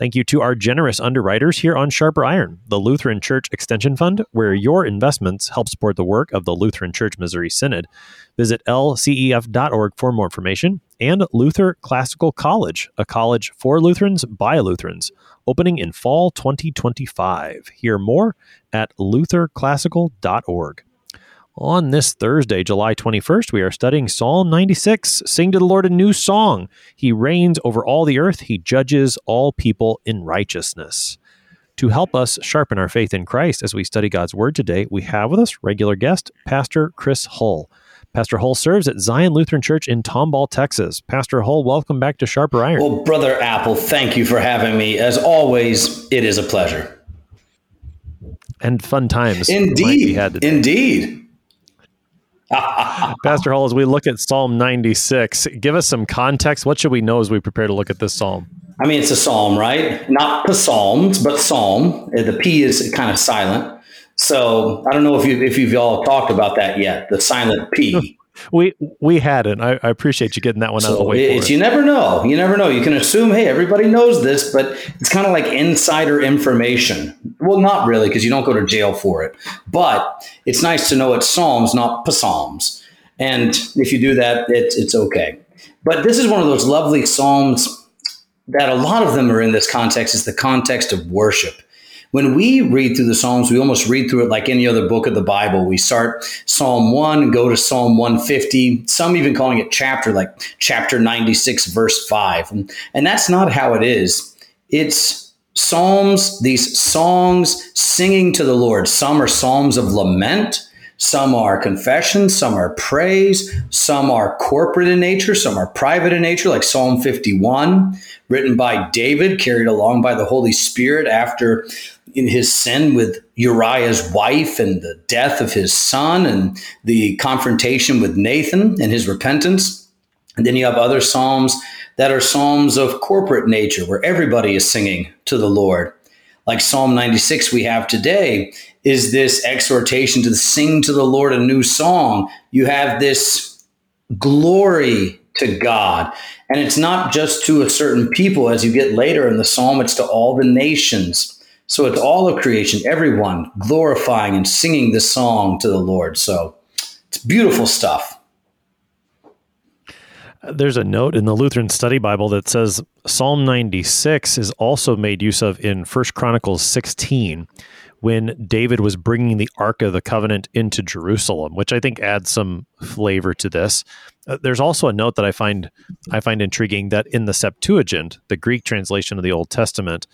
Thank you to our generous underwriters here on Sharper Iron, the Lutheran Church Extension Fund, where your investments help support the work of the Lutheran Church Missouri Synod. Visit lcef.org for more information. And Luther Classical College, a college for Lutherans by Lutherans, opening in fall 2025. Hear more at lutherclassical.org. On this Thursday, July 21st, we are studying Psalm 96. Sing to the Lord a new song. He reigns over all the earth, he judges all people in righteousness. To help us sharpen our faith in Christ as we study God's Word today, we have with us regular guest, Pastor Chris Hull. Pastor Hull serves at Zion Lutheran Church in Tomball, Texas. Pastor Hull, welcome back to Sharper Iron. Well, Brother Appel, thank you for having me. As always, it is a pleasure. And fun times. Indeed. Indeed. Pastor Hall, as we look at Psalm 96, give us some context. What should we know as we prepare to look at this psalm? I mean, it's a psalm, right? Not psalms, but psalm. Uh, the P is kind of silent. So I don't know if you if you've all talked about that yet. The silent P. We we hadn't. I, I appreciate you getting that one so out of the way. It's, you never know. You never know. You can assume, hey, everybody knows this, but it's kind of like insider information. Well, not really, because you don't go to jail for it. But it's nice to know it's Psalms, not psalms. And if you do that, it's it's okay. But this is one of those lovely psalms that a lot of them are in this context. Is the context of worship when we read through the Psalms, we almost read through it like any other book of the Bible. We start Psalm 1, go to Psalm 150, some even calling it chapter, like chapter 96, verse 5. And, and that's not how it is. It's Psalms, these songs singing to the Lord. Some are Psalms of lament. Some are confession, some are praise, some are corporate in nature, some are private in nature, like Psalm 51, written by David, carried along by the Holy Spirit after in his sin with Uriah's wife and the death of his son and the confrontation with Nathan and his repentance. And then you have other psalms that are psalms of corporate nature where everybody is singing to the Lord. Like Psalm 96 we have today is this exhortation to sing to the Lord a new song. You have this glory to God. And it's not just to a certain people as you get later in the psalm, it's to all the nations. So it's all of creation, everyone glorifying and singing this song to the Lord. So it's beautiful stuff. There's a note in the Lutheran Study Bible that says Psalm 96 is also made use of in First Chronicles 16 when David was bringing the Ark of the Covenant into Jerusalem, which I think adds some flavor to this. Uh, there's also a note that I find I find intriguing that in the Septuagint, the Greek translation of the Old Testament,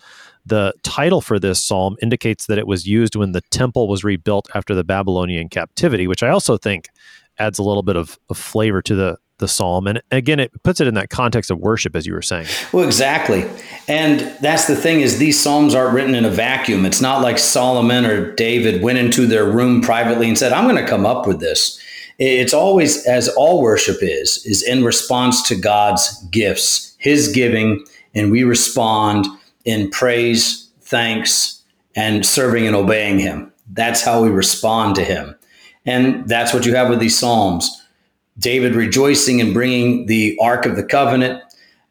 the title for this psalm indicates that it was used when the temple was rebuilt after the Babylonian captivity, which I also think adds a little bit of, of flavor to the the psalm. And again it puts it in that context of worship as you were saying. Well exactly. And that's the thing is these psalms aren't written in a vacuum. It's not like solomon or david went into their room privately and said i'm going to come up with this it's always as all worship is is in response to god's gifts his giving and we respond in praise, thanks, and serving and obeying Him. That's how we respond to Him. And that's what you have with these Psalms. David rejoicing and bringing the Ark of the Covenant,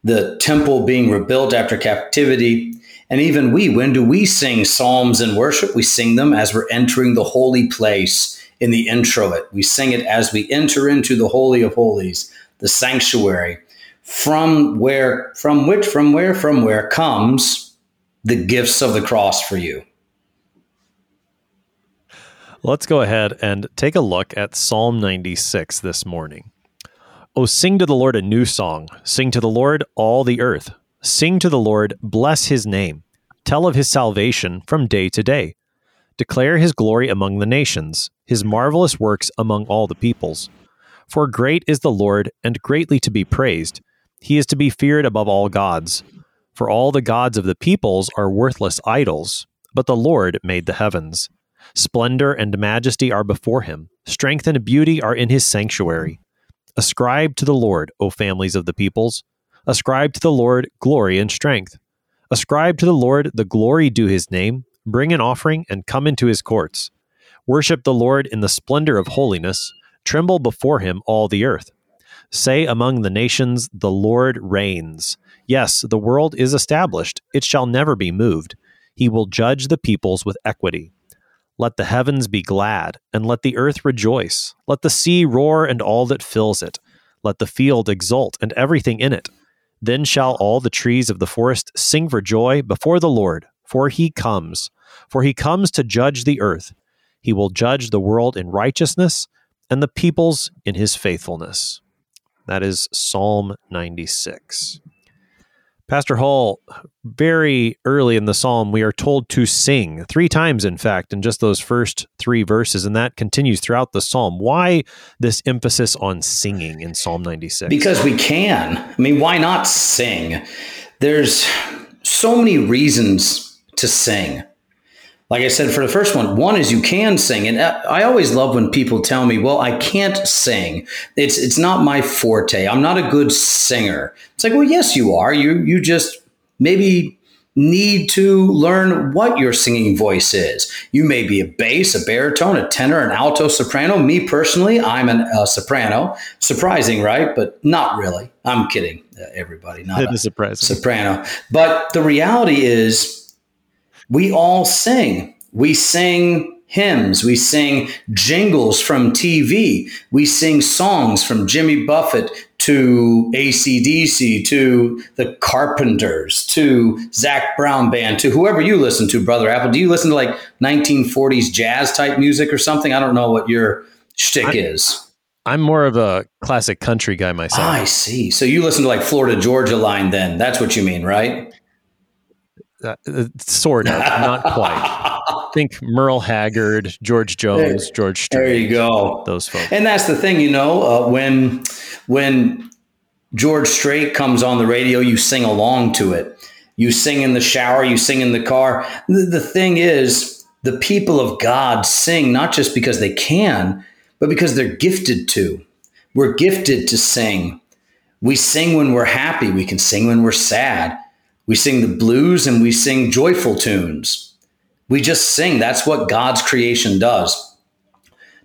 the temple being rebuilt after captivity. And even we, when do we sing Psalms in worship? We sing them as we're entering the holy place in the introit. We sing it as we enter into the Holy of Holies, the sanctuary, from where, from which, from where, from where comes the gifts of the cross for you. Let's go ahead and take a look at Psalm 96 this morning. Oh, sing to the Lord a new song. Sing to the Lord all the earth. Sing to the Lord, bless his name. Tell of his salvation from day to day. Declare his glory among the nations, his marvelous works among all the peoples. For great is the Lord, and greatly to be praised. He is to be feared above all gods. For all the gods of the peoples are worthless idols, but the Lord made the heavens. Splendor and majesty are before him, strength and beauty are in his sanctuary. Ascribe to the Lord, O families of the peoples. Ascribe to the Lord glory and strength. Ascribe to the Lord the glory due his name. Bring an offering and come into his courts. Worship the Lord in the splendor of holiness. Tremble before him, all the earth. Say among the nations, The Lord reigns. Yes, the world is established, it shall never be moved. He will judge the peoples with equity. Let the heavens be glad, and let the earth rejoice. Let the sea roar and all that fills it. Let the field exult and everything in it. Then shall all the trees of the forest sing for joy before the Lord, for he comes. For he comes to judge the earth. He will judge the world in righteousness and the peoples in his faithfulness. That is Psalm 96. Pastor Hall, very early in the psalm, we are told to sing three times, in fact, in just those first three verses, and that continues throughout the psalm. Why this emphasis on singing in Psalm 96? Because we can. I mean, why not sing? There's so many reasons to sing like I said for the first one, one is you can sing, and I always love when people tell me, "Well, I can't sing. It's it's not my forte. I'm not a good singer." It's like, well, yes, you are. You you just maybe need to learn what your singing voice is. You may be a bass, a baritone, a tenor, an alto, soprano. Me personally, I'm an, a soprano. Surprising, right? But not really. I'm kidding, uh, everybody. Not it a is surprising. soprano. But the reality is we all sing. We sing hymns. We sing jingles from TV. We sing songs from Jimmy Buffett to ACDC to the Carpenters to Zac Brown Band to whoever you listen to, Brother Appel. Do you listen to like 1940s jazz type music or something? I don't know what your shtick I, is. I'm more of a classic country guy myself. I see. So you listen to like Florida Georgia Line then. That's what you mean, right? Uh, uh, sort of, not quite. Think Merle Haggard, George Jones, George Strait. There you go. Those folks. And that's the thing, you know, uh, when when George Strait comes on the radio, you sing along to it. You sing in the shower, you sing in the car. The, the thing is, the people of God sing not just because they can, but because they're gifted to. We're gifted to sing. We sing when we're happy. We can sing when we're sad. We sing the blues and we sing joyful tunes. We just sing. That's what God's creation does.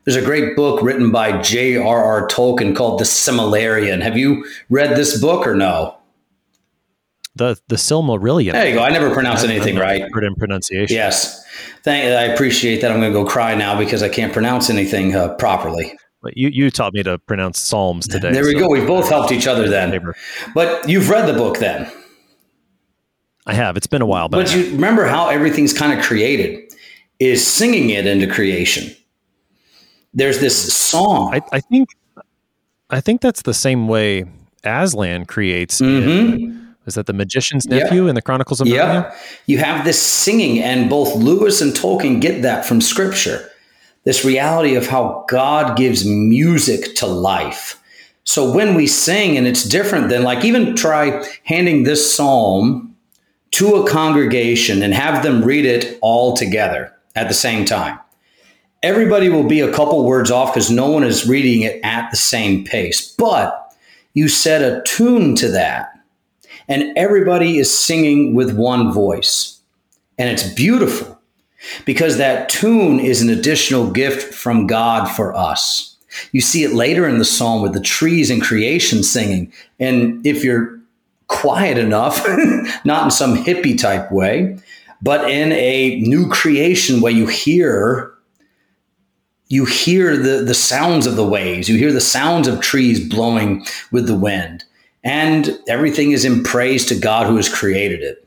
There's a great book written by J.R.R. Tolkien called The Silmarillion. Have you read this book or no? The the Silmarillion. There you go. I never pronounce anything right. Heard in pronunciation. Yes. Thank. I appreciate that. I'm going to go cry now because I can't pronounce anything uh, properly. But you you taught me to pronounce Psalms today. There we so go. We both helped each other then. But you've read the book then. I have. It's been a while, but, but you remember how everything's kind of created is singing it into creation. There's this song. I, I think. I think that's the same way Aslan creates. Mm-hmm. Is that the magician's nephew in the Chronicles of Narnia? Yeah, you have this singing, and both Lewis and Tolkien get that from Scripture. This reality of how God gives music to life. So when we sing, and it's different than like even try handing this psalm to a congregation and have them read it all together at the same time. Everybody will be a couple words off because no one is reading it at the same pace. But you set a tune to that, and everybody is singing with one voice. And it's beautiful because that tune is an additional gift from God for us. You see it later in the psalm with the trees and creation singing. And if you're quiet enough, not in some hippie type way, but in a new creation where you hear you hear the, the sounds of the waves, you hear the sounds of trees blowing with the wind, and everything is in praise to God who has created it.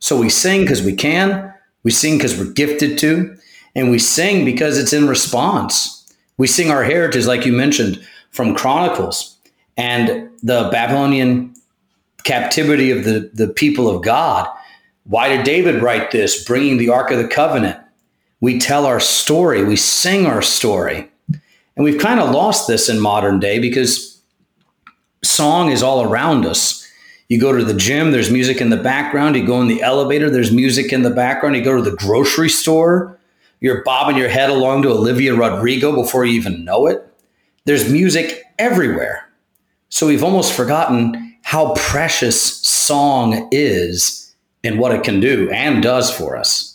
So we sing because we can, we sing because we're gifted to, and we sing because it's in response. We sing our heritage, like you mentioned, from Chronicles. And the Babylonian captivity of the, the people of God. Why did David write this, bringing the Ark of the Covenant? We tell our story, we sing our story. And we've kind of lost this in modern day because song is all around us. You go to the gym, there's music in the background. You go in the elevator, there's music in the background. You go to the grocery store, You're bobbing your head along to Olivia Rodrigo before you even know it. There's music everywhere. So we've almost forgotten how precious song is and what it can do and does for us.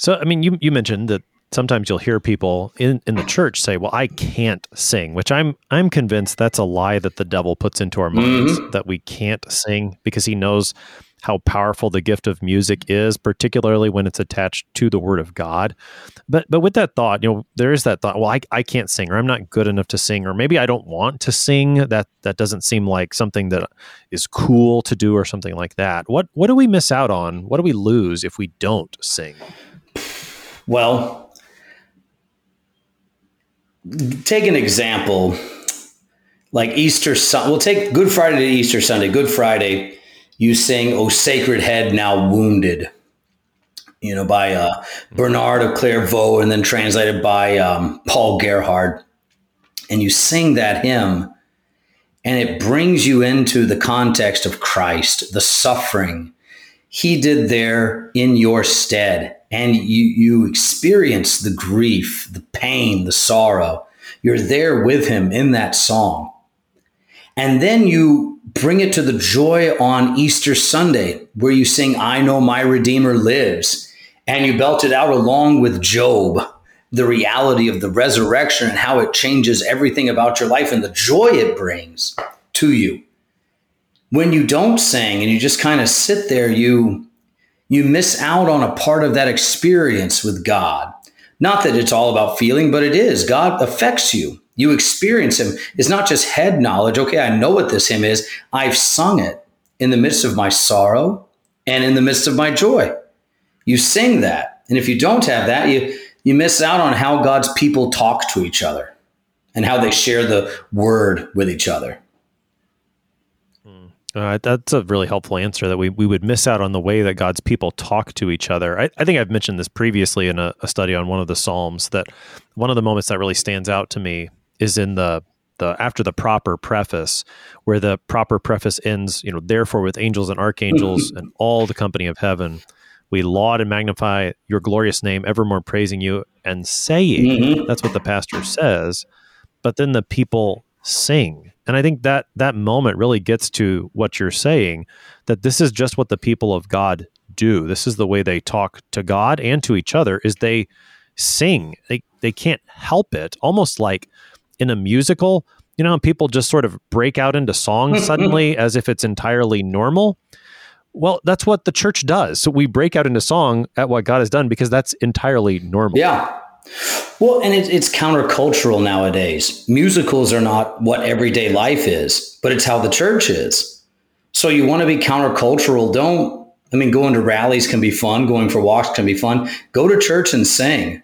So, I mean, you, you mentioned that sometimes you'll hear people in, in the church say, "Well, I can't sing," which I'm I'm convinced that's a lie that the devil puts into our minds mm-hmm. that we can't sing because he knows how powerful the gift of music is, particularly when it's attached to the word of God. But but with that thought, you know, there is that thought, well, I, I can't sing or I'm not good enough to sing, or maybe I don't want to sing. That that doesn't seem like something that is cool to do or something like that. What what do we miss out on? What do we lose if we don't sing? Well, take an example like Easter Sunday. We'll take Good Friday to Easter Sunday. Good Friday, you sing "O Sacred Head Now Wounded," you know, by uh, Bernard of Clairvaux, and then translated by um, Paul Gerhardt. and you sing that hymn, and it brings you into the context of Christ, the suffering He did there in your stead and you you experience the grief, the pain, the sorrow. You're there with him in that song. And then you bring it to the joy on Easter Sunday where you sing I know my redeemer lives and you belt it out along with Job, the reality of the resurrection and how it changes everything about your life and the joy it brings to you. When you don't sing and you just kind of sit there, you you miss out on a part of that experience with God. Not that it's all about feeling, but it is. God affects you. You experience Him. It's not just head knowledge. Okay, I know what this hymn is. I've sung it in the midst of my sorrow and in the midst of my joy. You sing that. And if you don't have that, you, you miss out on how God's people talk to each other and how they share the word with each other. Uh, that's a really helpful answer that we, we would miss out on the way that God's people talk to each other. I, I think I've mentioned this previously in a, a, study on one of the Psalms that one of the moments that really stands out to me is in the the after the proper preface, where the proper preface ends, you know, therefore with angels and archangels and all the company of heaven, we laud and magnify your glorious name, evermore praising you and saying, mm-hmm. that's what the pastor says. But then the people sing and I think that that moment really gets to what you're saying that this is just what the people of God do. This is the way they talk to God and to each other is they sing. They they can't help it. Almost like in a musical, you know, people just sort of break out into song mm-hmm. suddenly as if it's entirely normal. Well, that's what the church does. So we break out into song at what God has done because that's entirely normal. Yeah. Well, and it, it's countercultural nowadays. Musicals are not what everyday life is, but it's how the church is. So you want to be countercultural. Don't, I mean, going to rallies can be fun, going for walks can be fun. Go to church and sing.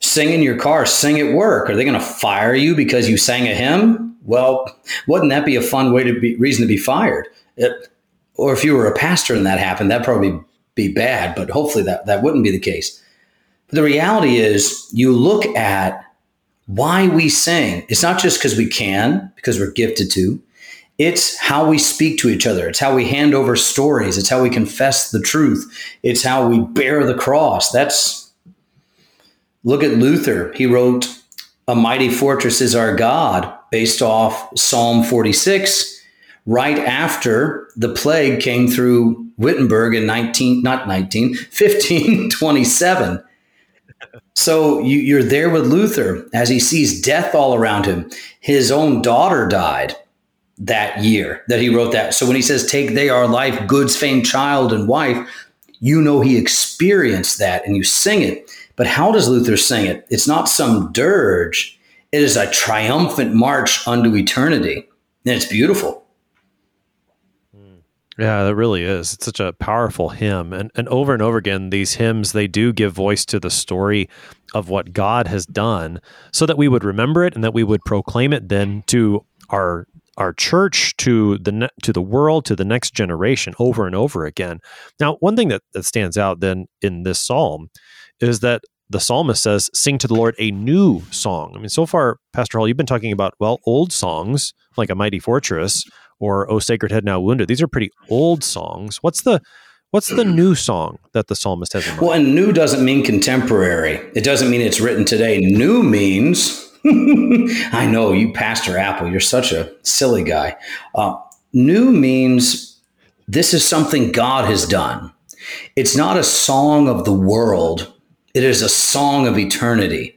Sing in your car, sing at work. Are they going to fire you because you sang a hymn? Well, wouldn't that be a fun way to be reason to be fired? It, or if you were a pastor and that happened, that'd probably be bad, but hopefully that, that wouldn't be the case. But the reality is, you look at why we sing. It's not just because we can, because we're gifted to. It's how we speak to each other. It's how we hand over stories. It's how we confess the truth. It's how we bear the cross. That's look at Luther. He wrote, A mighty fortress is our God, based off Psalm 46, right after the plague came through Wittenberg in 19, not 19, 1527. So you, are there with Luther as he sees death all around him. His own daughter died that year that he wrote that. So when he says, Take they our life, goods, fame, child, and wife, you know he experienced that and you sing it. But how does Luther sing it? It's not some dirge, it is a triumphant march unto eternity. And it's beautiful. Hmm. Yeah, that really is. It's such a powerful hymn. And and over and over again, these hymns they do give voice to the story of what God has done so that we would remember it and that we would proclaim it then to our our church to the ne- to the world to the next generation over and over again. Now, one thing that, that stands out then in this psalm is that the psalmist says, "Sing to the Lord a new song." I mean, so far, Pastor Hall, you've been talking about well, old songs like "A Mighty Fortress" or "O Sacred Head Now Wounded." These are pretty old songs. What's the What's the new song that the psalmist has? Well, and new doesn't mean contemporary. It doesn't mean it's written today. New means, I know you, Pastor Appel, you're such a silly guy. Uh, new means this is something God has done. It's not a song of the world, it is a song of eternity.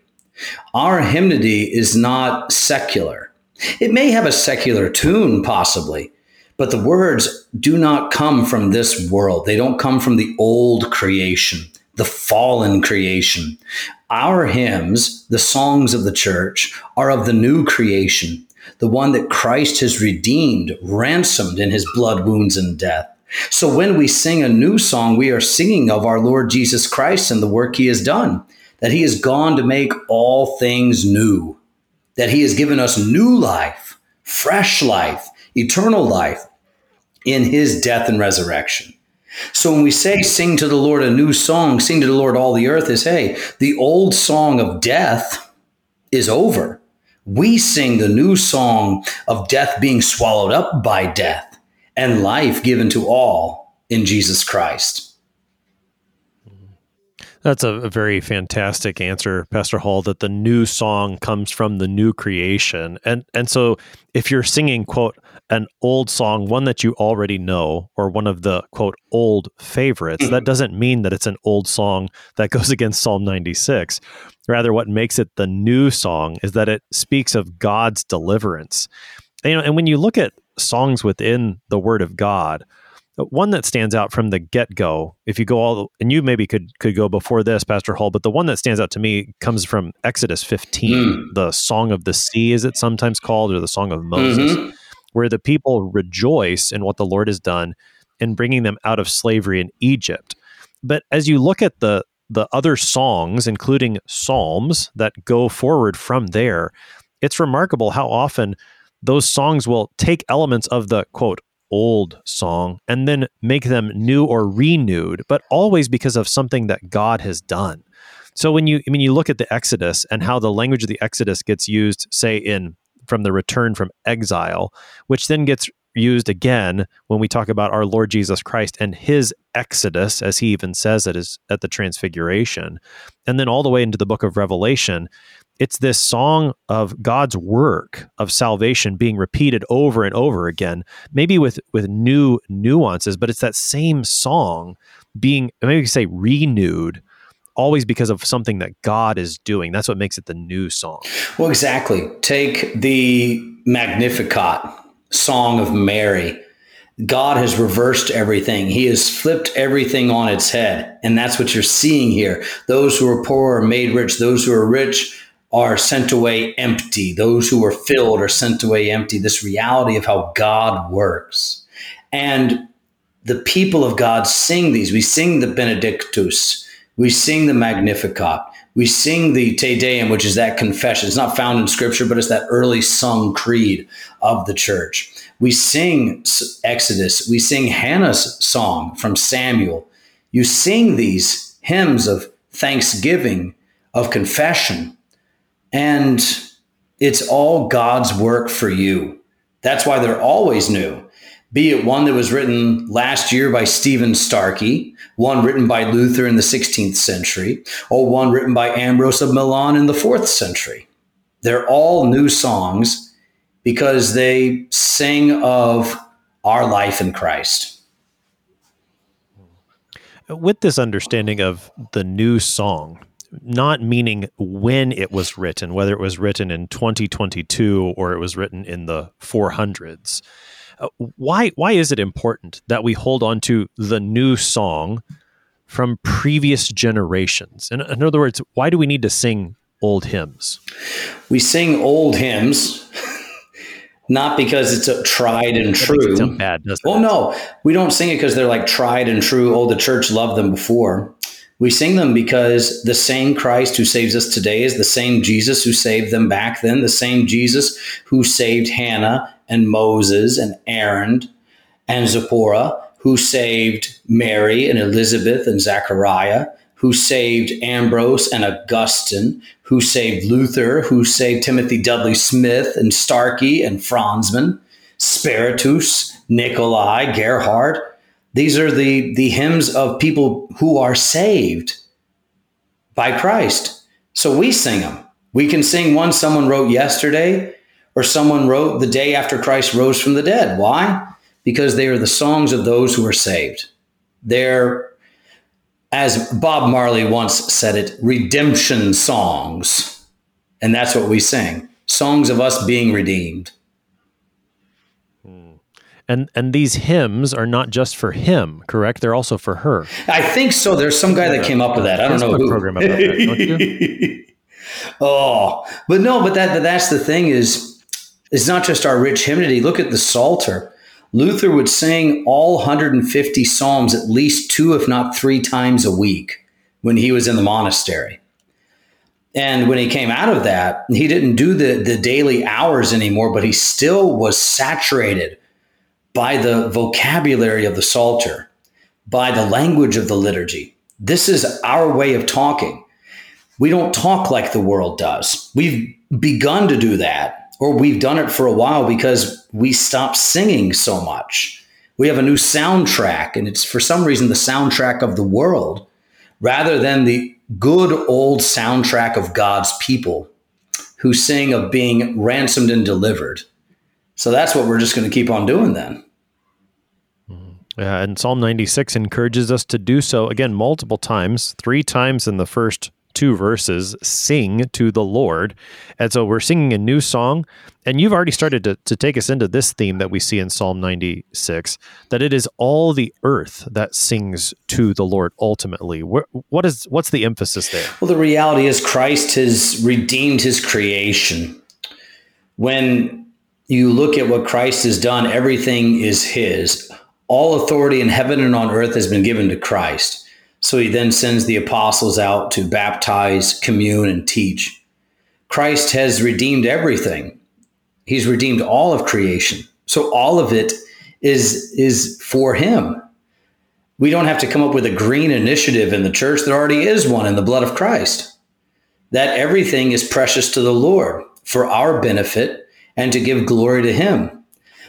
Our hymnody is not secular. It may have a secular tune, possibly, but the words do not come from this world. They don't come from the old creation, the fallen creation. Our hymns, the songs of the church, are of the new creation, the one that Christ has redeemed, ransomed in his blood, wounds, and death. So when we sing a new song, we are singing of our Lord Jesus Christ and the work he has done, that he has gone to make all things new, that he has given us new life, fresh life, eternal life in his death and resurrection. So when we say sing to the Lord a new song, sing to the Lord all the earth is hey, the old song of death is over. We sing the new song of death being swallowed up by death and life given to all in Jesus Christ. That's a, very fantastic answer, Pastor Hall, that the new song comes from the new creation. And and so if you're singing, quote, an old song, one that you already know, or one of the quote old favorites, that mm-hmm. doesn't mean that it's an old song that goes against Psalm 96. Rather, what makes it the new song is that it speaks of God's deliverance. And, you know, and when you look at songs within the Word of God, one that stands out from the get go, if you go all, and you maybe could could go before this, Pastor Hall, but the one that stands out to me comes from Exodus 15, mm. the Song of the Sea, is it sometimes called, or the Song of Moses, mm-hmm. where the people rejoice in what the Lord has done in bringing them out of slavery in Egypt. But as you look at the the other songs, including Psalms, that go forward from there, it's remarkable how often those songs will take elements of the quote old song and then make them new or renewed, but always because of something that God has done. So when you I mean you look at the Exodus and how the language of the Exodus gets used, say in from the return from exile, which then gets used again when we talk about our Lord Jesus Christ and his exodus, as he even says it is at the transfiguration, and then all the way into the book of Revelation, it's this song of God's work of salvation being repeated over and over again, maybe with with new nuances, but it's that same song being maybe you say renewed always because of something that God is doing. That's what makes it the new song. Well, exactly. Take the Magnificat song of Mary. God has reversed everything. He has flipped everything on its head. And that's what you're seeing here. Those who are poor are made rich. Those who are rich are sent away empty. Those who are filled are sent away empty. This reality of how God works. And the people of God sing these. We sing the Benedictus. We sing the Magnificat. We sing the Te Deum, which is that confession. It's not found in scripture, but it's that early sung creed of the church. We sing Exodus. We sing Hannah's song from Samuel. You sing these hymns of thanksgiving, of confession, and it's all God's work for you. That's why they're always new. Be it one that was written last year by Stephen Starke, one written by Luther in the 16th century, or one written by Ambrose of Milan in the 4th century. They're all new songs because they sing of our life in Christ. With this understanding of the new song, not meaning when it was written, whether it was written in 2022 or it was written in the 400s. Uh, why why is it important that we hold on to the new song from previous generations? In, in other words, why do we need to sing old hymns? We sing old hymns not because it's a tried and true. bad, well, no, we don't sing it because they're like tried and true. Oh, the church loved them before. We sing them because the same Christ who saves us today is the same Jesus who saved them back then, the same Jesus who saved Hannah and Moses and Aaron and Zipporah, who saved Mary and Elizabeth and Zachariah, who saved Ambrose and Augustine, who saved Luther, who saved Timothy Dudley Smith and Starke and Franzmann, Speratus, Nicolai, Gerhardt. These are the, the hymns of people who are saved by Christ. So we sing them. We can sing one someone wrote yesterday or someone wrote the day after Christ rose from the dead. Why? Because they are the songs of those who are saved. They're, as Bob Marley once said it, redemption songs. And that's what we sing songs of us being redeemed. And and these hymns are not just for him, correct? They're also for her. I think so. There's some guy that came up with that. I don't know who. Program about that, don't you? oh, but no, but that that's the thing is, it's not just our rich hymnody. Look at the Psalter. Luther would sing all 150 psalms at least two, if not three times a week when he was in the monastery. And when he came out of that, he didn't do the, the daily hours anymore, but he still was saturated by the vocabulary of the Psalter, by the language of the liturgy. This is our way of talking. We don't talk like the world does. We've begun to do that, or we've done it for a while because we stopped singing so much. We have a new soundtrack, and it's for some reason the soundtrack of the world rather than the good old soundtrack of God's people who sing of being ransomed and delivered. So that's what we're just going to keep on doing then. Mm-hmm. Yeah, and Psalm 96 encourages us to do so again multiple times, three times in the first two verses sing to the Lord. And so we're singing a new song. And you've already started to, to take us into this theme that we see in Psalm 96 that it is all the earth that sings to the Lord ultimately. What, what is what's the emphasis there? Well, the reality is Christ has redeemed his creation. When you look at what Christ has done, everything is his. All authority in heaven and on earth has been given to Christ. So he then sends the apostles out to baptize, commune, and teach. Christ has redeemed everything. He's redeemed all of creation. So all of it is, is for him. We don't have to come up with a green initiative in the church. There already is one in the blood of Christ. That everything is precious to the Lord for our benefit and to give glory to him.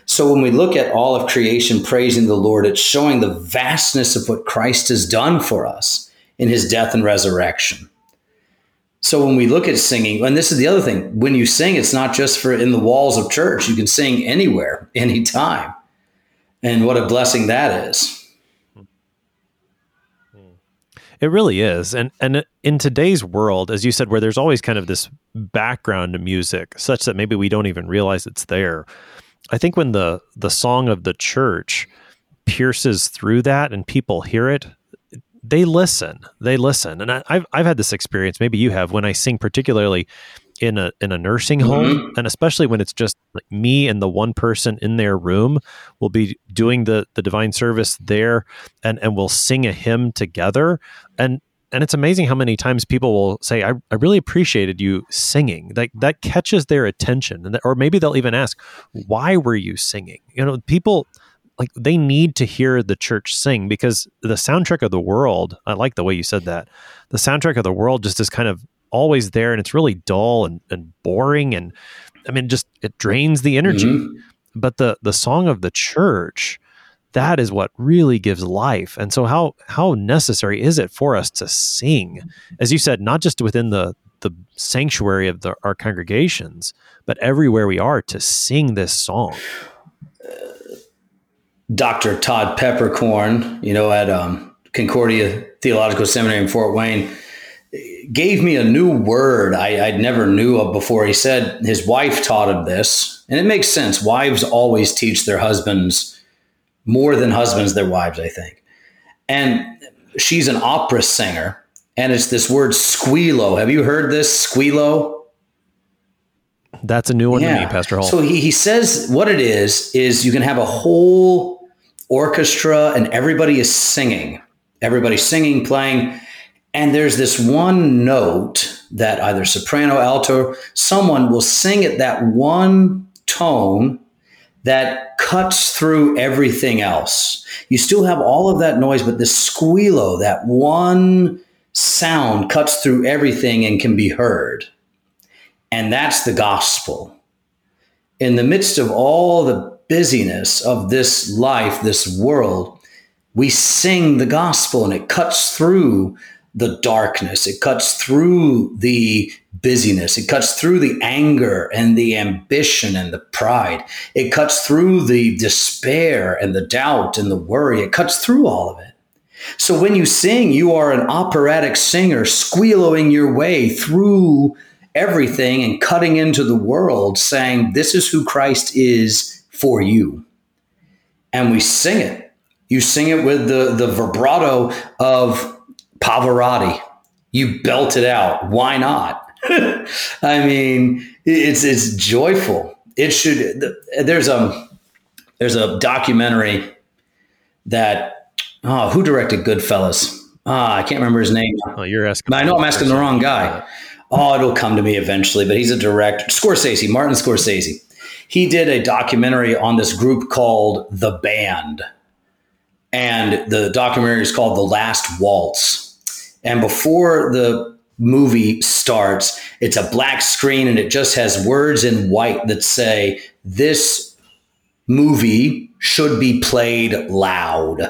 So when we look at all of creation praising the Lord, it's showing the vastness of what Christ has done for us in his death and resurrection. So when we look at singing, and this is the other thing, when you sing, it's not just for in the walls of church. You can sing anywhere, anytime. And what a blessing that is. It really is. And and in today's world, as you said, where there's always kind of this background music, such that maybe we don't even realize it's there. I think when the the song of the church pierces through that and people hear it, they listen. They listen. And I, have I've had this experience. Maybe you have when I sing, particularly in a in a nursing mm-hmm. home, and especially when it's just like me and the one person in their room will be doing the the divine service there, and and we'll sing a hymn together. And and it's amazing how many times people will say, I, I really appreciated you singing. Like that catches their attention. And or maybe they'll even ask, why were you singing? You know, people like they need to hear the church sing because the soundtrack of the world, I like the way you said that. The soundtrack of the world just is kind of always there and it's really dull and, and boring and I mean just it drains the energy. Mm-hmm. But the the song of the church that is what really gives life. And so how how necessary is it for us to sing? As you said, not just within the the sanctuary of the, our congregations, but everywhere we are to sing this song. Dr. Todd Peperkorn, you know, at um, Concordia Theological Seminary in Fort Wayne, gave me a new word I, would never knew of before. He said his wife taught him this, and it makes sense. Wives always teach their husbands more than husbands their wives, I think. And she's an opera singer, and it's this word squillo. Have you heard this squillo? That's a new one yeah. to me, Pastor Hall. So he, he says what it is is you can have a whole orchestra and everybody is singing. Everybody's singing, playing, and there's this one note that either soprano, alto, someone will sing at that one tone that cuts through everything else. You still have all of that noise, but the squillo, that one sound cuts through everything and can be heard. And that's the gospel. In the midst of all the busyness of this life, this world, we sing the gospel and it cuts through the darkness. It cuts through the busyness. It cuts through the anger and the ambition and the pride. It cuts through the despair and the doubt and the worry. It cuts through all of it. So when you sing, you are an operatic singer squealing your way through everything and cutting into the world, saying, This is who Christ is for you. And we sing it. You sing it with the, the vibrato of Pavarotti. You belt it out. Why not? I mean, it's it's joyful. It should. There's a there's a documentary that oh who directed Goodfellas? Ah, I can't remember his name. Oh, you're asking. I know I'm asking the wrong guy. Oh, it'll come to me eventually. But he's a director. Scorsese, Martin Scorsese. He did a documentary on this group called The Band, and the documentary is called The Last Waltz. And before the movie starts, it's a black screen and it just has words in white that say, This movie should be played loud.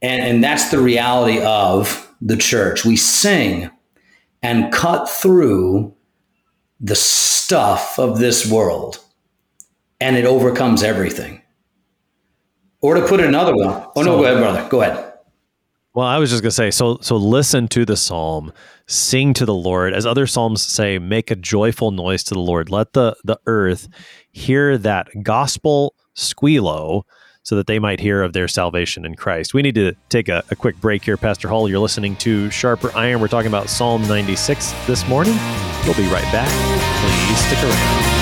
And, and that's the reality of the church. We sing and cut through the stuff of this world, and it overcomes everything. Or to put it another way, oh no, go ahead, brother. Go ahead. Well, I was just gonna say, so so listen to the psalm, sing to the Lord, as other psalms say, make a joyful noise to the Lord. Let the the earth hear that gospel squillo, so that they might hear of their salvation in Christ. We need to take a, a quick break here, Pastor Hall. You're listening to Sharper Iron. We're talking about Psalm 96 this morning. We'll be right back. Please stick around.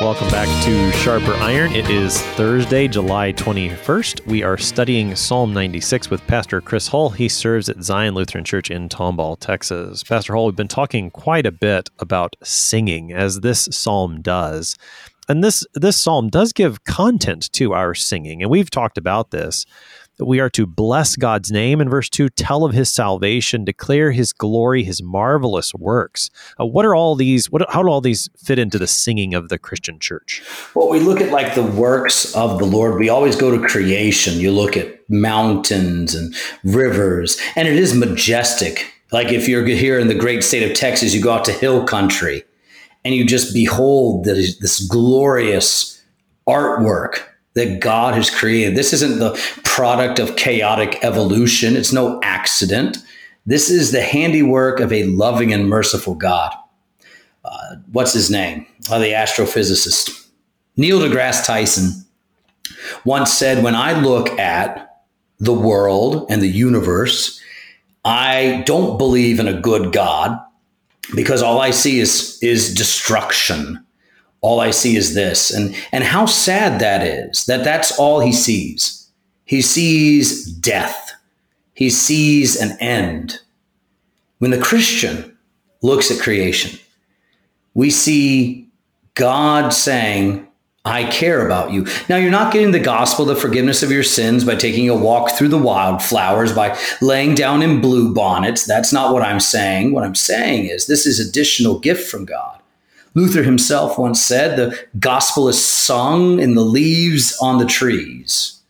Welcome back to Sharper Iron. It is Thursday, July 21st. We are studying Psalm 96 with Pastor Chris Hull. He serves at Zion Lutheran Church in Tomball, Texas. Pastor Hull, we've been talking quite a bit about singing, as this psalm does. And this this psalm does give content to our singing, and we've talked about this that we are to bless God's name in verse 2, tell of his salvation, declare his glory, his marvelous works. Uh, what are all these, what, how do all these fit into the singing of the Christian church? Well, we look at like the works of the Lord. We always go to creation. You look at mountains and rivers, and it is majestic. Like if you're here in the great state of Texas, you go out to hill country and you just behold this, this glorious artwork that God has created. This isn't the product of chaotic evolution, it's no accident. This is the handiwork of a loving and merciful God. Uh, what's his name? Uh, the astrophysicist. Neil deGrasse Tyson once said, When I look at the world and the universe, I don't believe in a good God because all I see is, is destruction all I see is this. And, and how sad that is that that's all he sees. He sees death, he sees an end. When the Christian looks at creation, we see God saying, I care about you. Now, you're not getting the gospel, the forgiveness of your sins by taking a walk through the wildflowers, by laying down in blue bonnets. That's not what I'm saying. What I'm saying is this is additional gift from God. Luther himself once said, The gospel is sung in the leaves on the trees.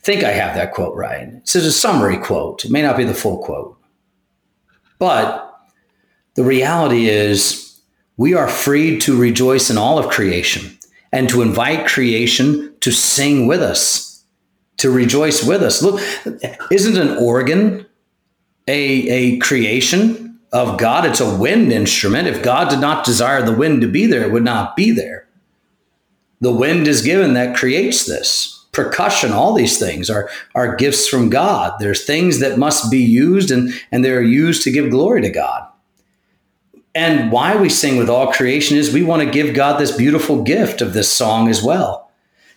I think I have that quote right. It's a summary quote. It may not be the full quote. But the reality is, we are free to rejoice in all of creation and to invite creation to sing with us, to rejoice with us. Look, isn't an organ a, a creation of God? It's a wind instrument. If God did not desire the wind to be there, it would not be there. The wind is given that creates this. Percussion, all these things are, are gifts from God. There's things that must be used and, and they're used to give glory to God. And why we sing with all creation is we want to give God this beautiful gift of this song as well.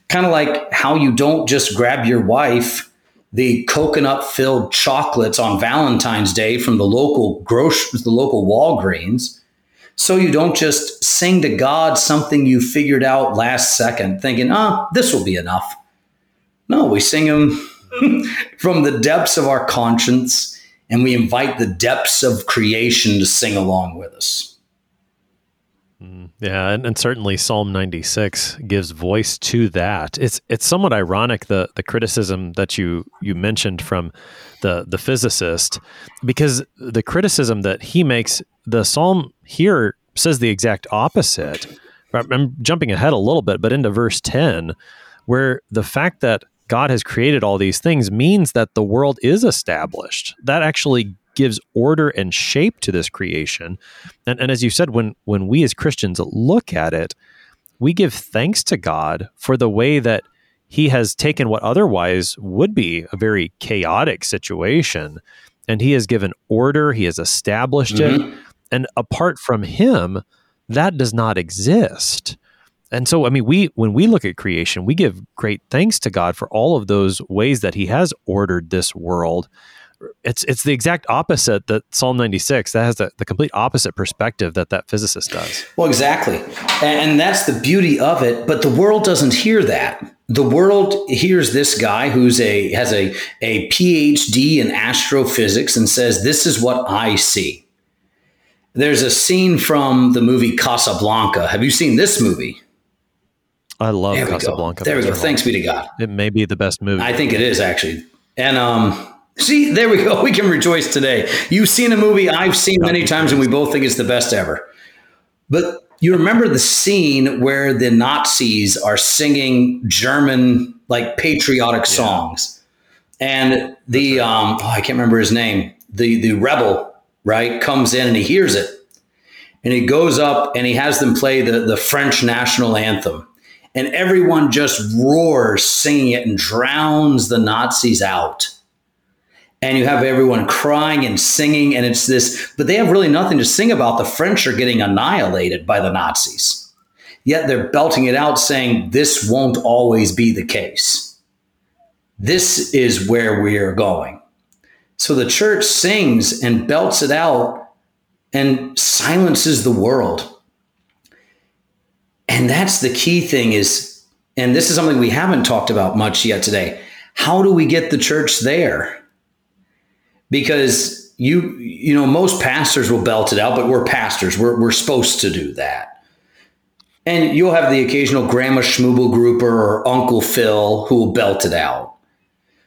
Kind of like how you don't just grab your wife the coconut filled chocolates on Valentine's Day from the local grocery, the local Walgreens. So you don't just sing to God something you figured out last second, thinking, ah, this will be enough. No, we sing them from the depths of our conscience and we invite the depths of creation to sing along with us. Mm, yeah, and, and, certainly Psalm 96 gives voice to that. It's it's somewhat ironic the the criticism that you you mentioned from the the physicist because the criticism that he makes the psalm here says the exact opposite. I'm jumping ahead a little bit, but into verse 10 where the fact that God has created all these things means that the world is established. That actually gives order and shape to this creation. And, and as you said, when when we as Christians look at it, we give thanks to God for the way that He has taken what otherwise would be a very chaotic situation, and He has given order. He has established mm-hmm. it, and apart from Him, that does not exist. And so, I mean, we when we look at creation, we give great thanks to God for all of those ways that He has ordered this world. It's it's the exact opposite that Psalm 96 that has the, the complete opposite perspective that that physicist does. Well, exactly, and that's the beauty of it. But the world doesn't hear that. The world hears this guy who's a has a a PhD in astrophysics and says, "This is what I see." There's a scene from the movie Casablanca. Have you seen this movie? I love there Casablanca. There we go. Thanks be to God. It may be the best movie. I think it is actually. And um, see, there we go. We can rejoice today. You've seen a movie I've seen many times, and we both think it's the best ever. But you remember the scene where the Nazis are singing German like patriotic yeah. songs, and the um, oh, I can't remember his name. The the rebel right comes in and he hears it, and he goes up and he has them play the the French national anthem and everyone just roars singing it and drowns the Nazis out. And you have everyone crying and singing, and it's this, but they have really nothing to sing about. The French are getting annihilated by the Nazis. Yet they're belting it out saying, This won't always be the case. This is where we are going. So the church sings and belts it out and silences the world and that's the key thing is, and this is something we haven't talked about much yet today. How do we get the church there? Because you, you know, most pastors will belt it out, but we're pastors. We're, we're supposed to do that. And you'll have the occasional grandma schmooble grouper or Uncle Phil who will belt it out.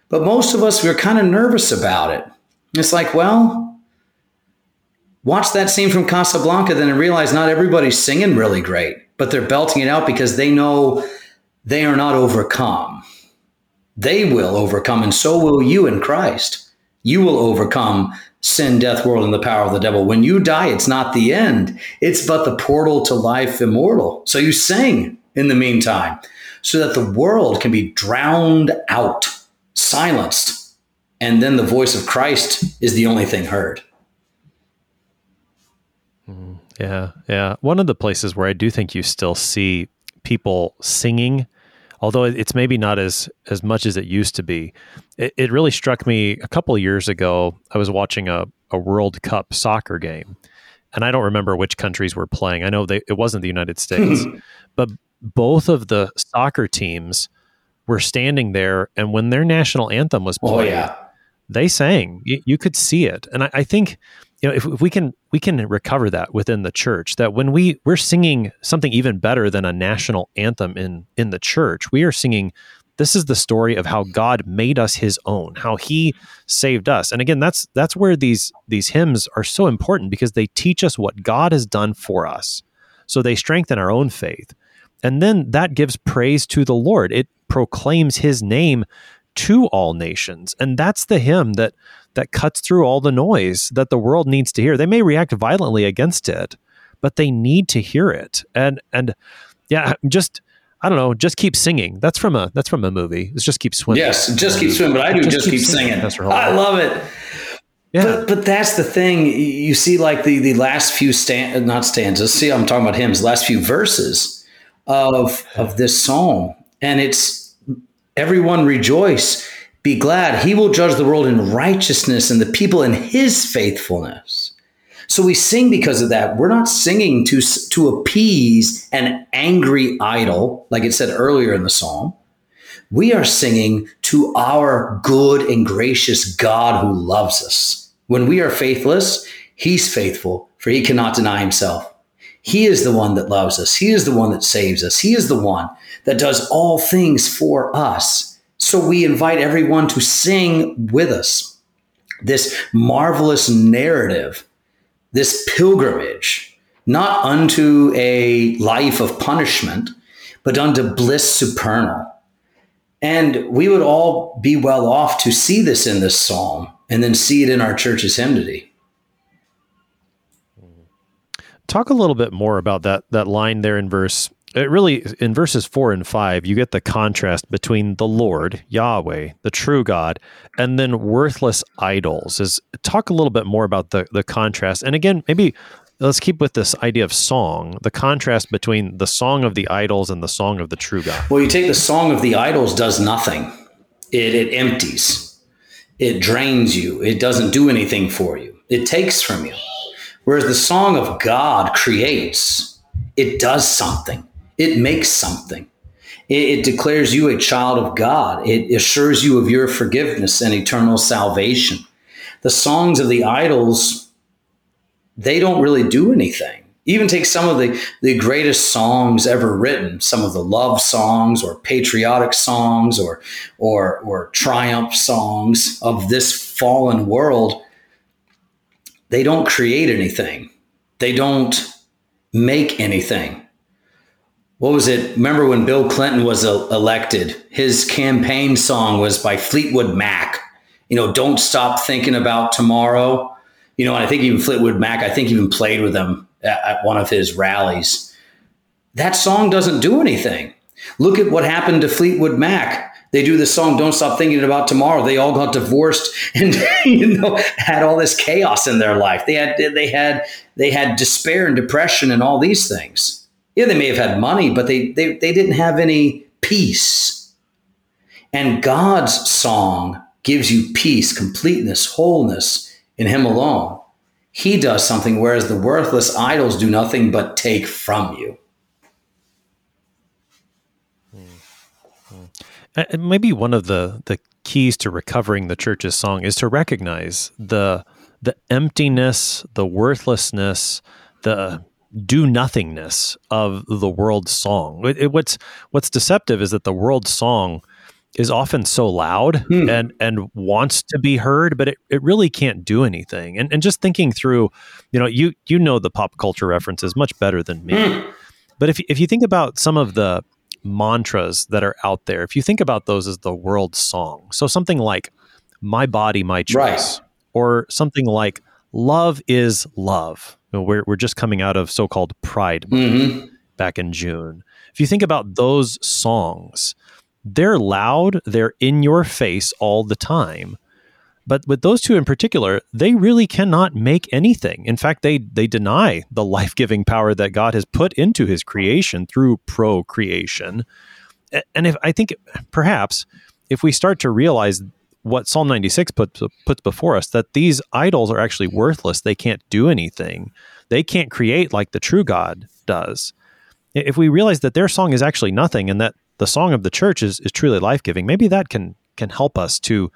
But most of us, we're kind of nervous about it. It's like, well, watch that scene from Casablanca, then and realize not everybody's singing really great but they're belting it out because they know they are not overcome. They will overcome, and so will you in Christ. You will overcome sin, death, world, and the power of the devil. When you die, it's not the end, it's but the portal to life immortal. So you sing in the meantime so that the world can be drowned out, silenced, and then the voice of Christ is the only thing heard. Mm, yeah, yeah. One of the places where I do think you still see people singing, although it's maybe not as as much as it used to be. It, it really struck me a couple of years ago. I was watching a, a World Cup soccer game, and I don't remember which countries were playing. I know they, it wasn't the United States, but both of the soccer teams were standing there, and when their national anthem was oh, played, oh, yeah. they sang. You, you could see it, and I, I think you know if, if, we can we can recover that within the church that when we we're singing something even better than a national anthem in in the church we are singing this is the story of how God made us his own, how he saved us. And again, that's that's where these these hymns are so important because they teach us what God has done for us. So they strengthen our own faith. And then that gives praise to the Lord. It proclaims his name to all nations. And that's the hymn that that cuts through all the noise that the world needs to hear. They may react violently against it, but they need to hear it. And and yeah, just I don't know, just keep singing. That's from a that's from a movie. It's just keep swimming. Yes, just keep swimming. But I do just, just keep, keep, singing. singing. I love it. Yeah. But, but that's the thing. You see, like the the last few stan not stanzas. See, I'm talking about hymns. Last few verses of of this psalm, and it's everyone rejoice, be glad. He will judge the world in righteousness, and the people in His faithfulness. So we sing because of that. We're not singing to, to appease an angry idol, like it said earlier in the psalm. We are singing to our good and gracious God who loves us. When we are faithless, He's faithful, for He cannot deny Himself. He is the one that loves us. He is the one that saves us. He is the one that does all things for us. So we invite everyone to sing with us this marvelous narrative this pilgrimage, not unto a life of punishment, but unto bliss supernal. And we would all be well off to see this in this psalm and then see it in our church's hymnody. Talk a little bit more about that that line there in verse it really in verses four and five, you get the contrast between the Lord, Yahweh, the true God, and then worthless idols. Is talk a little bit more about the the contrast. And again, maybe let's keep with this idea of song, the contrast between the song of the idols and the song of the true God. Well, you take the song of the idols does nothing. It it empties. It drains you. It doesn't do anything for you. It takes from you. Whereas the song of God creates. It does something it makes something. It, it declares you a child of God. It assures you of your forgiveness and eternal salvation. The songs of the idols, they don't really do anything. Even take some of the, the greatest songs ever written, some of the love songs or patriotic songs or, or, or triumph songs of this fallen world. They don't create anything. They don't make anything what was it? Remember when Bill Clinton was elected? His campaign song was by Fleetwood Mac. You know, don't stop thinking about tomorrow. You know, and I think even Fleetwood Mac, I think even played with him at, at one of his rallies. That song doesn't do anything. Look at what happened to Fleetwood Mac they do the song "Don't Stop Thinking About Tomorrow." They all got divorced and you know had all this chaos in their life. They had they had they had despair and depression and all these things yeah, they may have had money, but they, they, they didn't have any peace. And God's song gives you peace, completeness, wholeness in Him alone. He does something, whereas the worthless idols do nothing but take from you. And maybe one of the, the keys to recovering the church's song is to recognize the the emptiness, the worthlessness, the do nothingness of the world's song. It, it, what's what's deceptive is that the world's song is often so loud hmm. and and wants to be heard, but it, it really can't do anything. And and just thinking through, you know, you you know the pop culture references much better than me. Hmm. But if if you think about some of the mantras that are out there, if you think about those as the world song, so something like "My body, my choice," right. or something like "Love is love." we're, we're just coming out of so-called Pride mm-hmm. back in June. If you think about those songs, they're loud, they're in your face all the time. But with those two in particular, they really cannot make anything. In fact, they they deny the life-giving power that God has put into his creation through procreation. And if I think perhaps if we start to realize what Psalm 96 puts, puts before us that these idols are actually worthless. They can't do anything. They can't create like the true God does. If we realize that their song is actually nothing and that the song of the church is, is truly life giving, maybe that can can help us to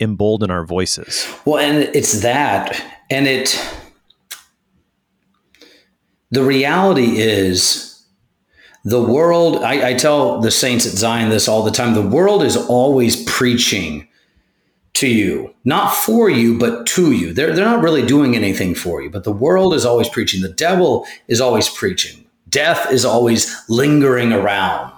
embolden our voices. Well, and it's that, and it. The reality is, The world, I, I tell the saints at Zion this all the time the world is always preaching to you, not for you, but to you. They're, they're not really doing anything for you, but the world is always preaching. The devil is always preaching. Death is always lingering around.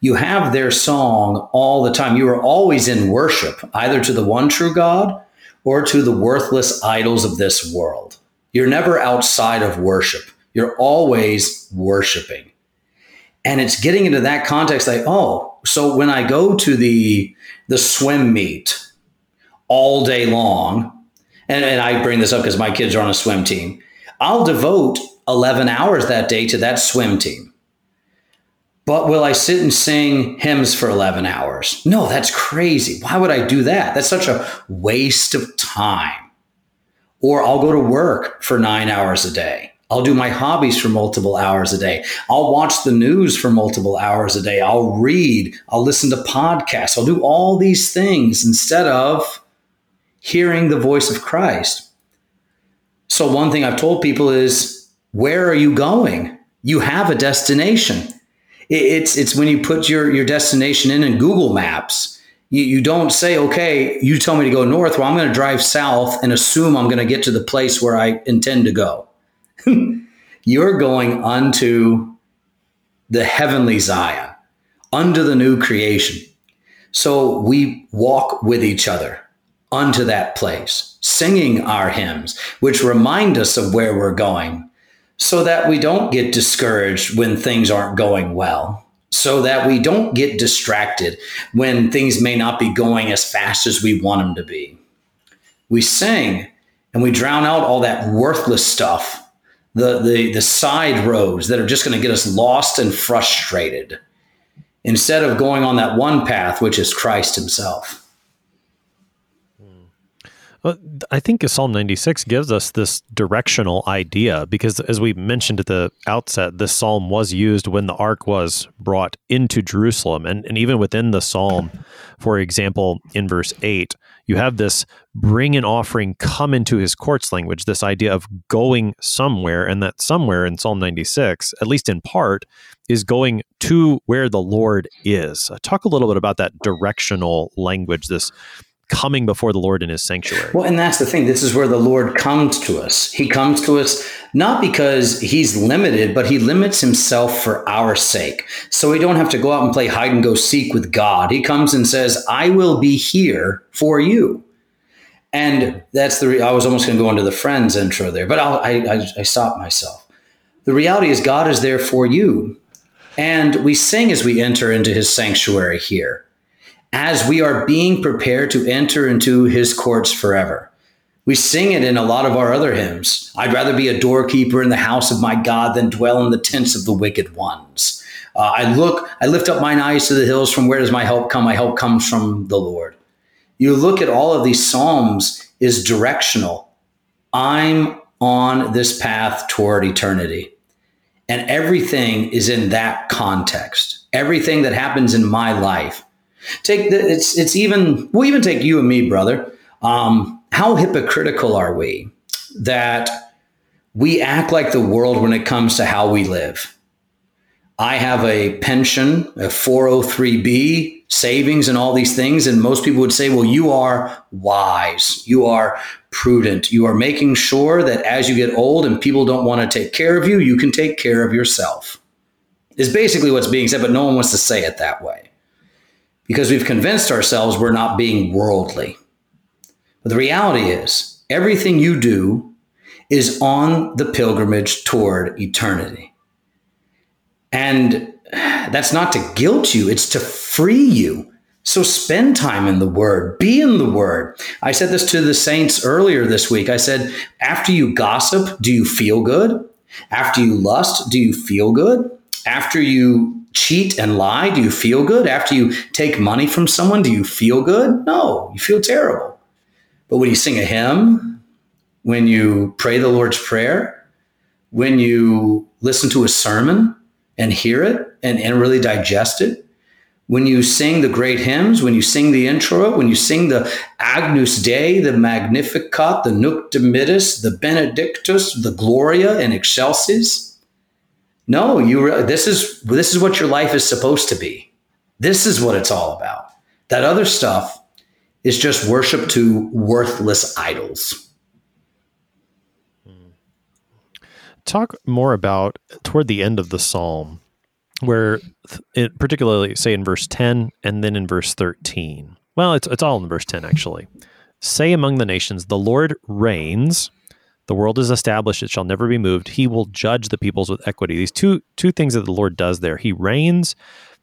You have their song all the time. You are always in worship, either to the one true God or to the worthless idols of this world. You're never outside of worship. You're always worshiping. And it's getting into that context like, oh, so when I go to the the swim meet all day long, and, and I bring this up because my kids are on a swim team, I'll devote 11 hours that day to that swim team. But will I sit and sing hymns for 11 hours? No, that's crazy. Why would I do that? That's such a waste of time. Or I'll go to work for nine hours a day. I'll do my hobbies for multiple hours a day. I'll watch the news for multiple hours a day. I'll read. I'll listen to podcasts. I'll do all these things instead of hearing the voice of Christ. So, one thing I've told people is where are you going? You have a destination. It's, it's when you put your, your destination in in Google Maps you, you don't say, okay, you tell me to go north. Well, I'm going to drive south and assume I'm going to get to the place where I intend to go. You're going unto the heavenly Zion, unto the new creation. So we walk with each other unto that place, singing our hymns, which remind us of where we're going, so that we don't get discouraged when things aren't going well so that we don't get distracted when things may not be going as fast as we want them to be. We sing and we drown out all that worthless stuff, the, the, the side roads that are just going to get us lost and frustrated instead of going on that one path, which is Christ Himself. Well, I think Psalm 96 gives us this directional idea because, as we mentioned at the outset, this psalm was used when the ark was brought into Jerusalem. And, and even within the psalm, for example, in verse 8, you have this bring an offering, come into his courts language, this idea of going somewhere. And that somewhere in Psalm 96, at least in part, is going to where the Lord is. Uh, talk a little bit about that directional language, this coming before the Lord in his sanctuary. Well, and that's the thing. This is where the Lord comes to us. He comes to us not because he's limited, but he limits himself for our sake. So we don't have to go out and play hide and go seek with God. He comes and says, I will be here for you. And that's the, re- I was almost going to go into the friends intro there, but I'll, I, I, I stopped myself. The reality is, God is there for you. And we sing as we enter into his sanctuary here as we are being prepared to enter into his courts forever. We sing it in a lot of our other hymns. I'd rather be a doorkeeper in the house of my God than dwell in the tents of the wicked ones. Uh, I look, I lift up mine eyes to the hills. From where does my help come? My help comes from the Lord. You look at all of these Psalms is directional. I'm on this path toward eternity. And everything is in that context. Everything that happens in my life Take the, it's it's even we'll even take you and me, brother. Um, how hypocritical are we that we act like the world when it comes to how we live? I have a pension, a 403b, savings, and all these things. And most people would say, well, you are wise. You are prudent. You are making sure that as you get old and people don't want to take care of you, you can take care of yourself, is basically what's being said, but no one wants to say it that way because we've convinced ourselves we're not being worldly. But the reality is, everything you do is on the pilgrimage toward eternity. And that's not to guilt you, it's to free you. So spend time in the Word, be in the Word. I said this to the saints earlier this week. I said, after you gossip, do you feel good? After you lust, do you feel good? After you cheat and lie, do you feel good? After you take money from someone, do you feel good? No, you feel terrible. But when you sing a hymn, when you pray the Lord's Prayer, when you listen to a sermon and hear it and, and really digest it, when you sing the great hymns, when you sing the introit, when you sing the Agnus Dei, the Magnificat, the Nunc Dimittis, the Benedictus, the Gloria in Excelsis, No, you. Re- this is this is what your life is supposed to be. This is what it's all about. That other stuff is just worship to worthless idols. Talk more about toward the end of the psalm, where it, particularly say in verse 10 and then in verse 13. Well, it's, it's all in verse 10, actually. Say among the nations, the Lord reigns. The world is established; it shall never be moved. He will judge the peoples with equity. These two two things that the Lord does there: He reigns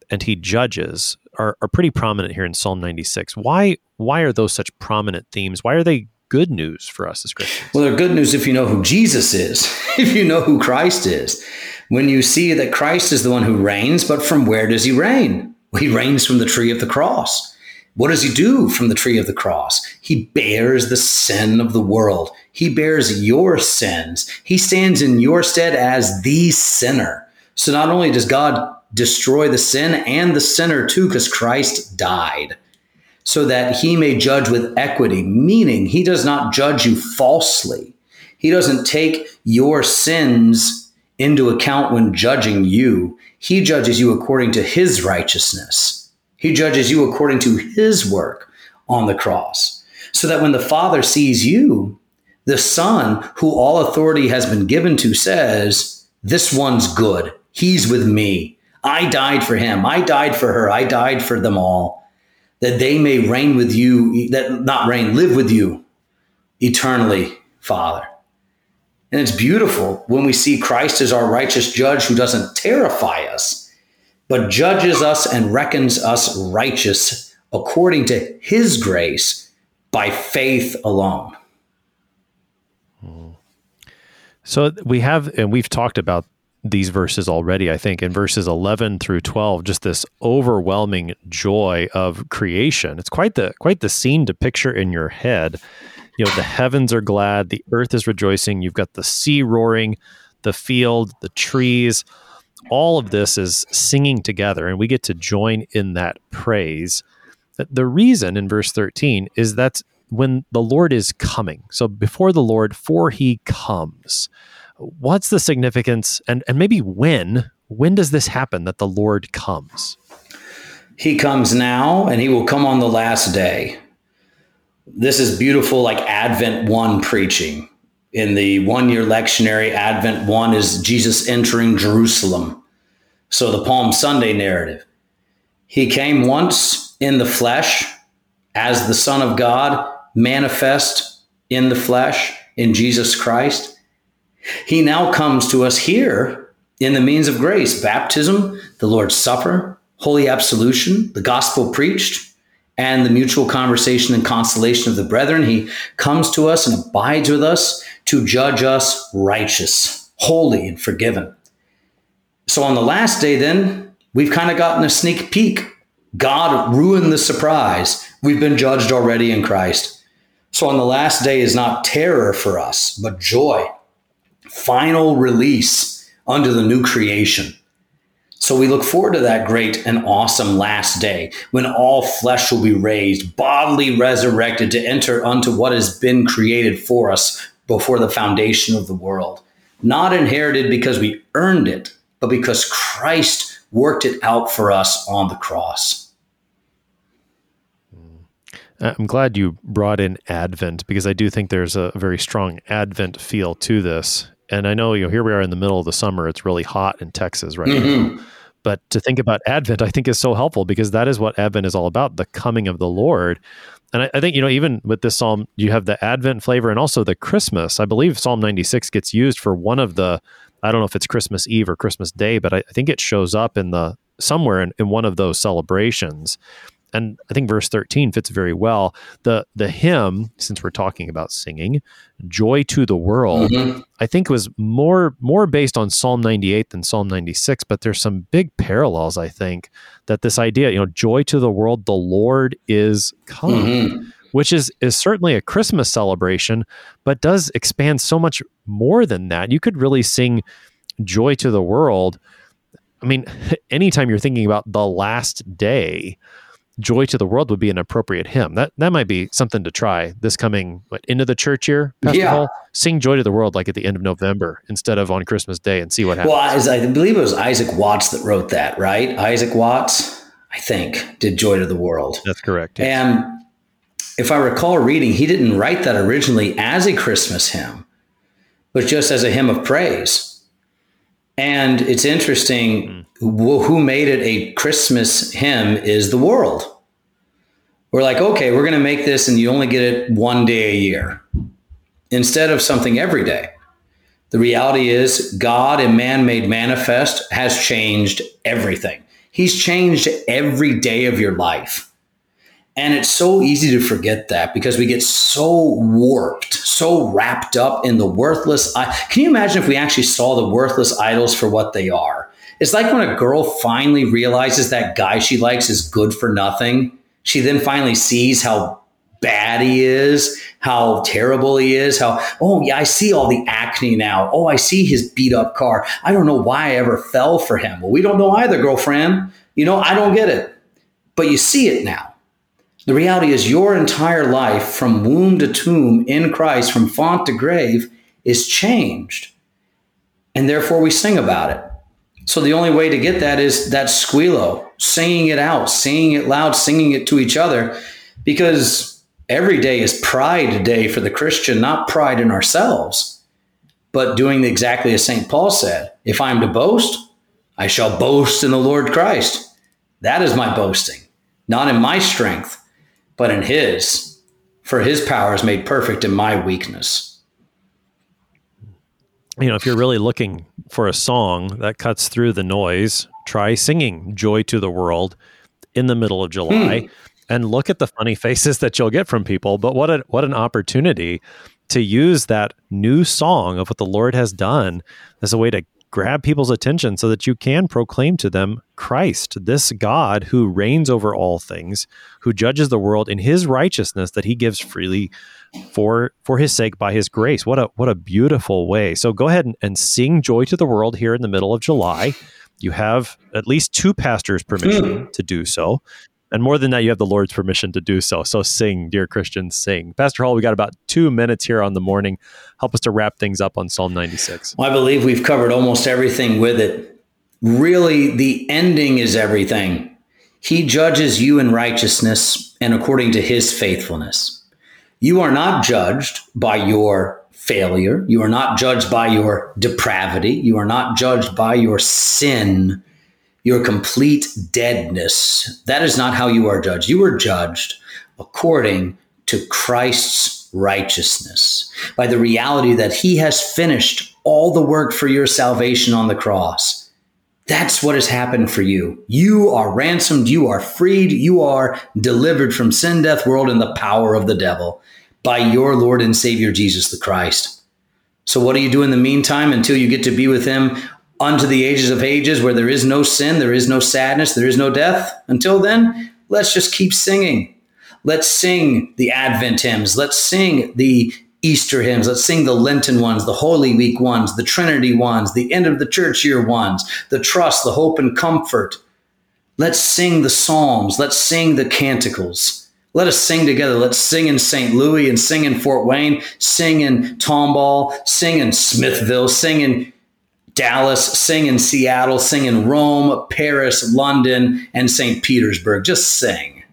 and He judges are, are pretty prominent here in Psalm 96. Why why are those such prominent themes? Why are they good news for us as Christians? Well, they're good news if you know who Jesus is, if you know who Christ is. When you see that Christ is the one who reigns, but from where does he reign? He reigns from the tree of the cross. What does he do from the tree of the cross? He bears the sin of the world. He bears your sins. He stands in your stead as the sinner. So not only does God destroy the sin and the sinner too, because Christ died, so that he may judge with equity, meaning he does not judge you falsely. He doesn't take your sins into account when judging you. He judges you according to his righteousness. He judges you according to his work on the cross. So that when the Father sees you, the Son, who all authority has been given to, says, This one's good. He's with me. I died for him. I died for her. I died for them all, that they may reign with you, that not reign, live with you eternally, Father. And it's beautiful when we see Christ as our righteous judge who doesn't terrify us but judges us and reckons us righteous according to his grace by faith alone. So we have, and we've talked about these verses already, I think, in verses 11 through 12, just this overwhelming joy of creation. It's quite the quite the scene to picture in your head. You know, the heavens are glad, the earth is rejoicing, you've got the sea roaring, the field, the trees, all of this is singing together, and we get to join in that praise. The reason in verse 13 is that's when the Lord is coming. So before the Lord, for he comes. What's the significance and, and maybe when? When does this happen that the Lord comes? He comes now and he will come on the last day. This is beautiful, like Advent 1 preaching in the one year lectionary, Advent 1 is Jesus entering Jerusalem. So the Palm Sunday narrative. He came once in the flesh as the Son of God, manifest in the flesh in Jesus Christ. He now comes to us here in the means of grace baptism, the Lord's Supper, holy absolution, the gospel preached, and the mutual conversation and consolation of the brethren. He comes to us and abides with us to judge us righteous, holy, and forgiven. So on the last day, then, we've kind of gotten a sneak peek. God ruined the surprise. We've been judged already in Christ. So on the last day is not terror for us, but joy. Final release under the new creation. So we look forward to that great and awesome last day when all flesh will be raised, bodily resurrected to enter unto what has been created for us before the foundation of the world. Not inherited because we earned it, but because Christ worked it out for us on the cross. Uh, I'm glad you brought in Advent because I do think there's a very strong Advent feel to this. And I know, you know, here we are in the middle of the summer. It's really hot in Texas right mm-hmm. now. But to think about Advent, I think is so helpful because that is what Advent is all about the coming of the Lord. And I, I, think, you know, even with this psalm, you have the Advent flavor and also the Christmas. I believe Psalm 96 gets used for one of the, I don't know if it's Christmas Eve or Christmas Day, but I, I think it shows up in the somewhere in, in one of those celebrations and I think verse 13 fits very well. The the hymn, since we're talking about singing, Joy to the World, mm-hmm. I think was more more based on Psalm 98 than Psalm 96, but there's some big parallels, I think, that this idea, you know, joy to the world, the Lord is come. Mm-hmm. Which is is certainly a Christmas celebration, but does expand so much more than that. You could really sing joy to the world. I mean, anytime you're thinking about the last day, Joy to the World would be an appropriate hymn. That that might be something to try this coming what, into the church year. Pastor Yeah. Hall? Sing Joy to the World like at the end of November instead of on Christmas Day and see what happens. Well, as I believe it was Isaac Watts that wrote that, right? Isaac Watts, I think, did Joy to the World. That's correct. And if I recall reading, he didn't write that originally as a Christmas hymn, but just as a hymn of praise. And it's interesting wh- who made it a Christmas hymn is the world. We're like, okay, we're going to make this and you only get it one day a year instead of something every day. The reality is, God and man made manifest has changed everything. He's changed every day of your life. And it's so easy to forget that because we get so warped, so wrapped up in the worthless. I- Can you imagine if we actually saw the worthless idols for what they are? It's like when a girl finally realizes that guy she likes is good for nothing. She then finally sees how bad he is, how terrible he is, how, oh, yeah, I see all the acne now. Oh, I see his beat up car. I don't know why I ever fell for him. Well, we don't know either, girlfriend. You know, I don't get it. But you see it now. The reality is, your entire life from womb to tomb in Christ, from font to grave, is changed. And therefore, we sing about it. So, the only way to get that is that squillo, singing it out, singing it loud, singing it to each other, because every day is Pride Day for the Christian, not pride in ourselves, but doing exactly as St. Paul said if I am to boast, I shall boast in the Lord Christ. That is my boasting, not in my strength, but in His. For His power is made perfect in my weakness. You know, if you're really looking for a song that cuts through the noise, try singing Joy to the World in the middle of July hmm. and look at the funny faces that you'll get from people. But what a, what an opportunity to use that new song of what the Lord has done as a way to grab people's attention so that you can proclaim to them Christ, this God who reigns over all things, who judges the world in his righteousness that he gives freely for for his sake by his grace. What a what a beautiful way. So go ahead and, and sing joy to the world here in the middle of July. You have at least two pastors' permission hmm. to do so. And more than that, you have the Lord's permission to do so. So sing, dear Christians, sing. Pastor Hall, we got about two minutes here on the morning. Help us to wrap things up on Psalm 96. Well, I believe we've covered almost everything with it. Really, the ending is everything. He judges you in righteousness and according to his faithfulness. You are not judged by your failure. You are not judged by your depravity. You are not judged by your sin, your complete deadness. That is not how you are judged. You are judged according to Christ's righteousness, by the reality that he has finished all the work for your salvation on the cross. That's what has happened for you. You are ransomed, you are freed, you are delivered from sin, death, world, and the power of the devil by your Lord and Savior Jesus the Christ. So, what do you do in the meantime until you get to be with Him unto the ages of ages where there is no sin, there is no sadness, there is no death? Until then, let's just keep singing. Let's sing the Advent hymns. Let's sing the Easter hymns. Let's sing the Lenten ones, the Holy Week ones, the Trinity ones, the end of the church year ones, the trust, the hope, and comfort. Let's sing the Psalms. Let's sing the canticles. Let us sing together. Let's sing in St. Louis and sing in Fort Wayne, sing in Tomball, sing in Smithville, sing in Dallas, sing in Seattle, sing in Rome, Paris, London, and St. Petersburg. Just sing.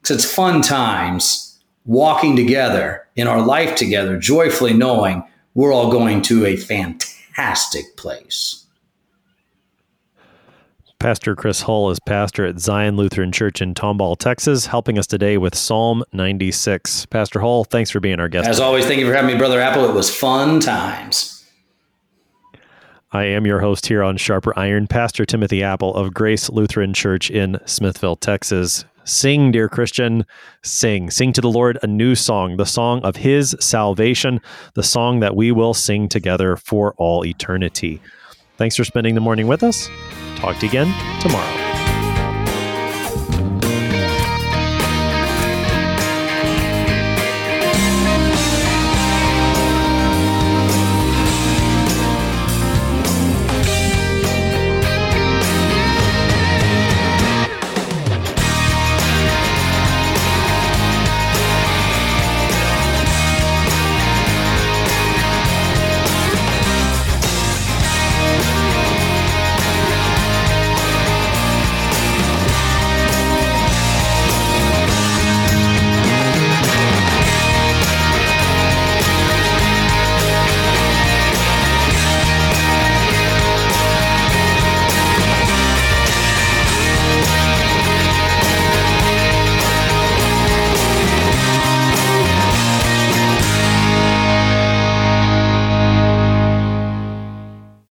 Because it's fun times walking together in our life together, joyfully knowing we're all going to a fantastic place. Pastor Chris Hull is pastor at Zion Lutheran Church in Tomball, Texas, helping us today with Psalm 96. Pastor Hull, thanks for being our guest. As always, thank you for having me, Brother Appel. It was fun times. I am your host here on Sharper Iron, Pastor Timothy Appel of Grace Lutheran Church in Smithville, Texas. Sing, dear Christian, sing. Sing to the Lord a new song, the song of his salvation, the song that we will sing together for all eternity. Thanks for spending the morning with us. Talk to you again tomorrow.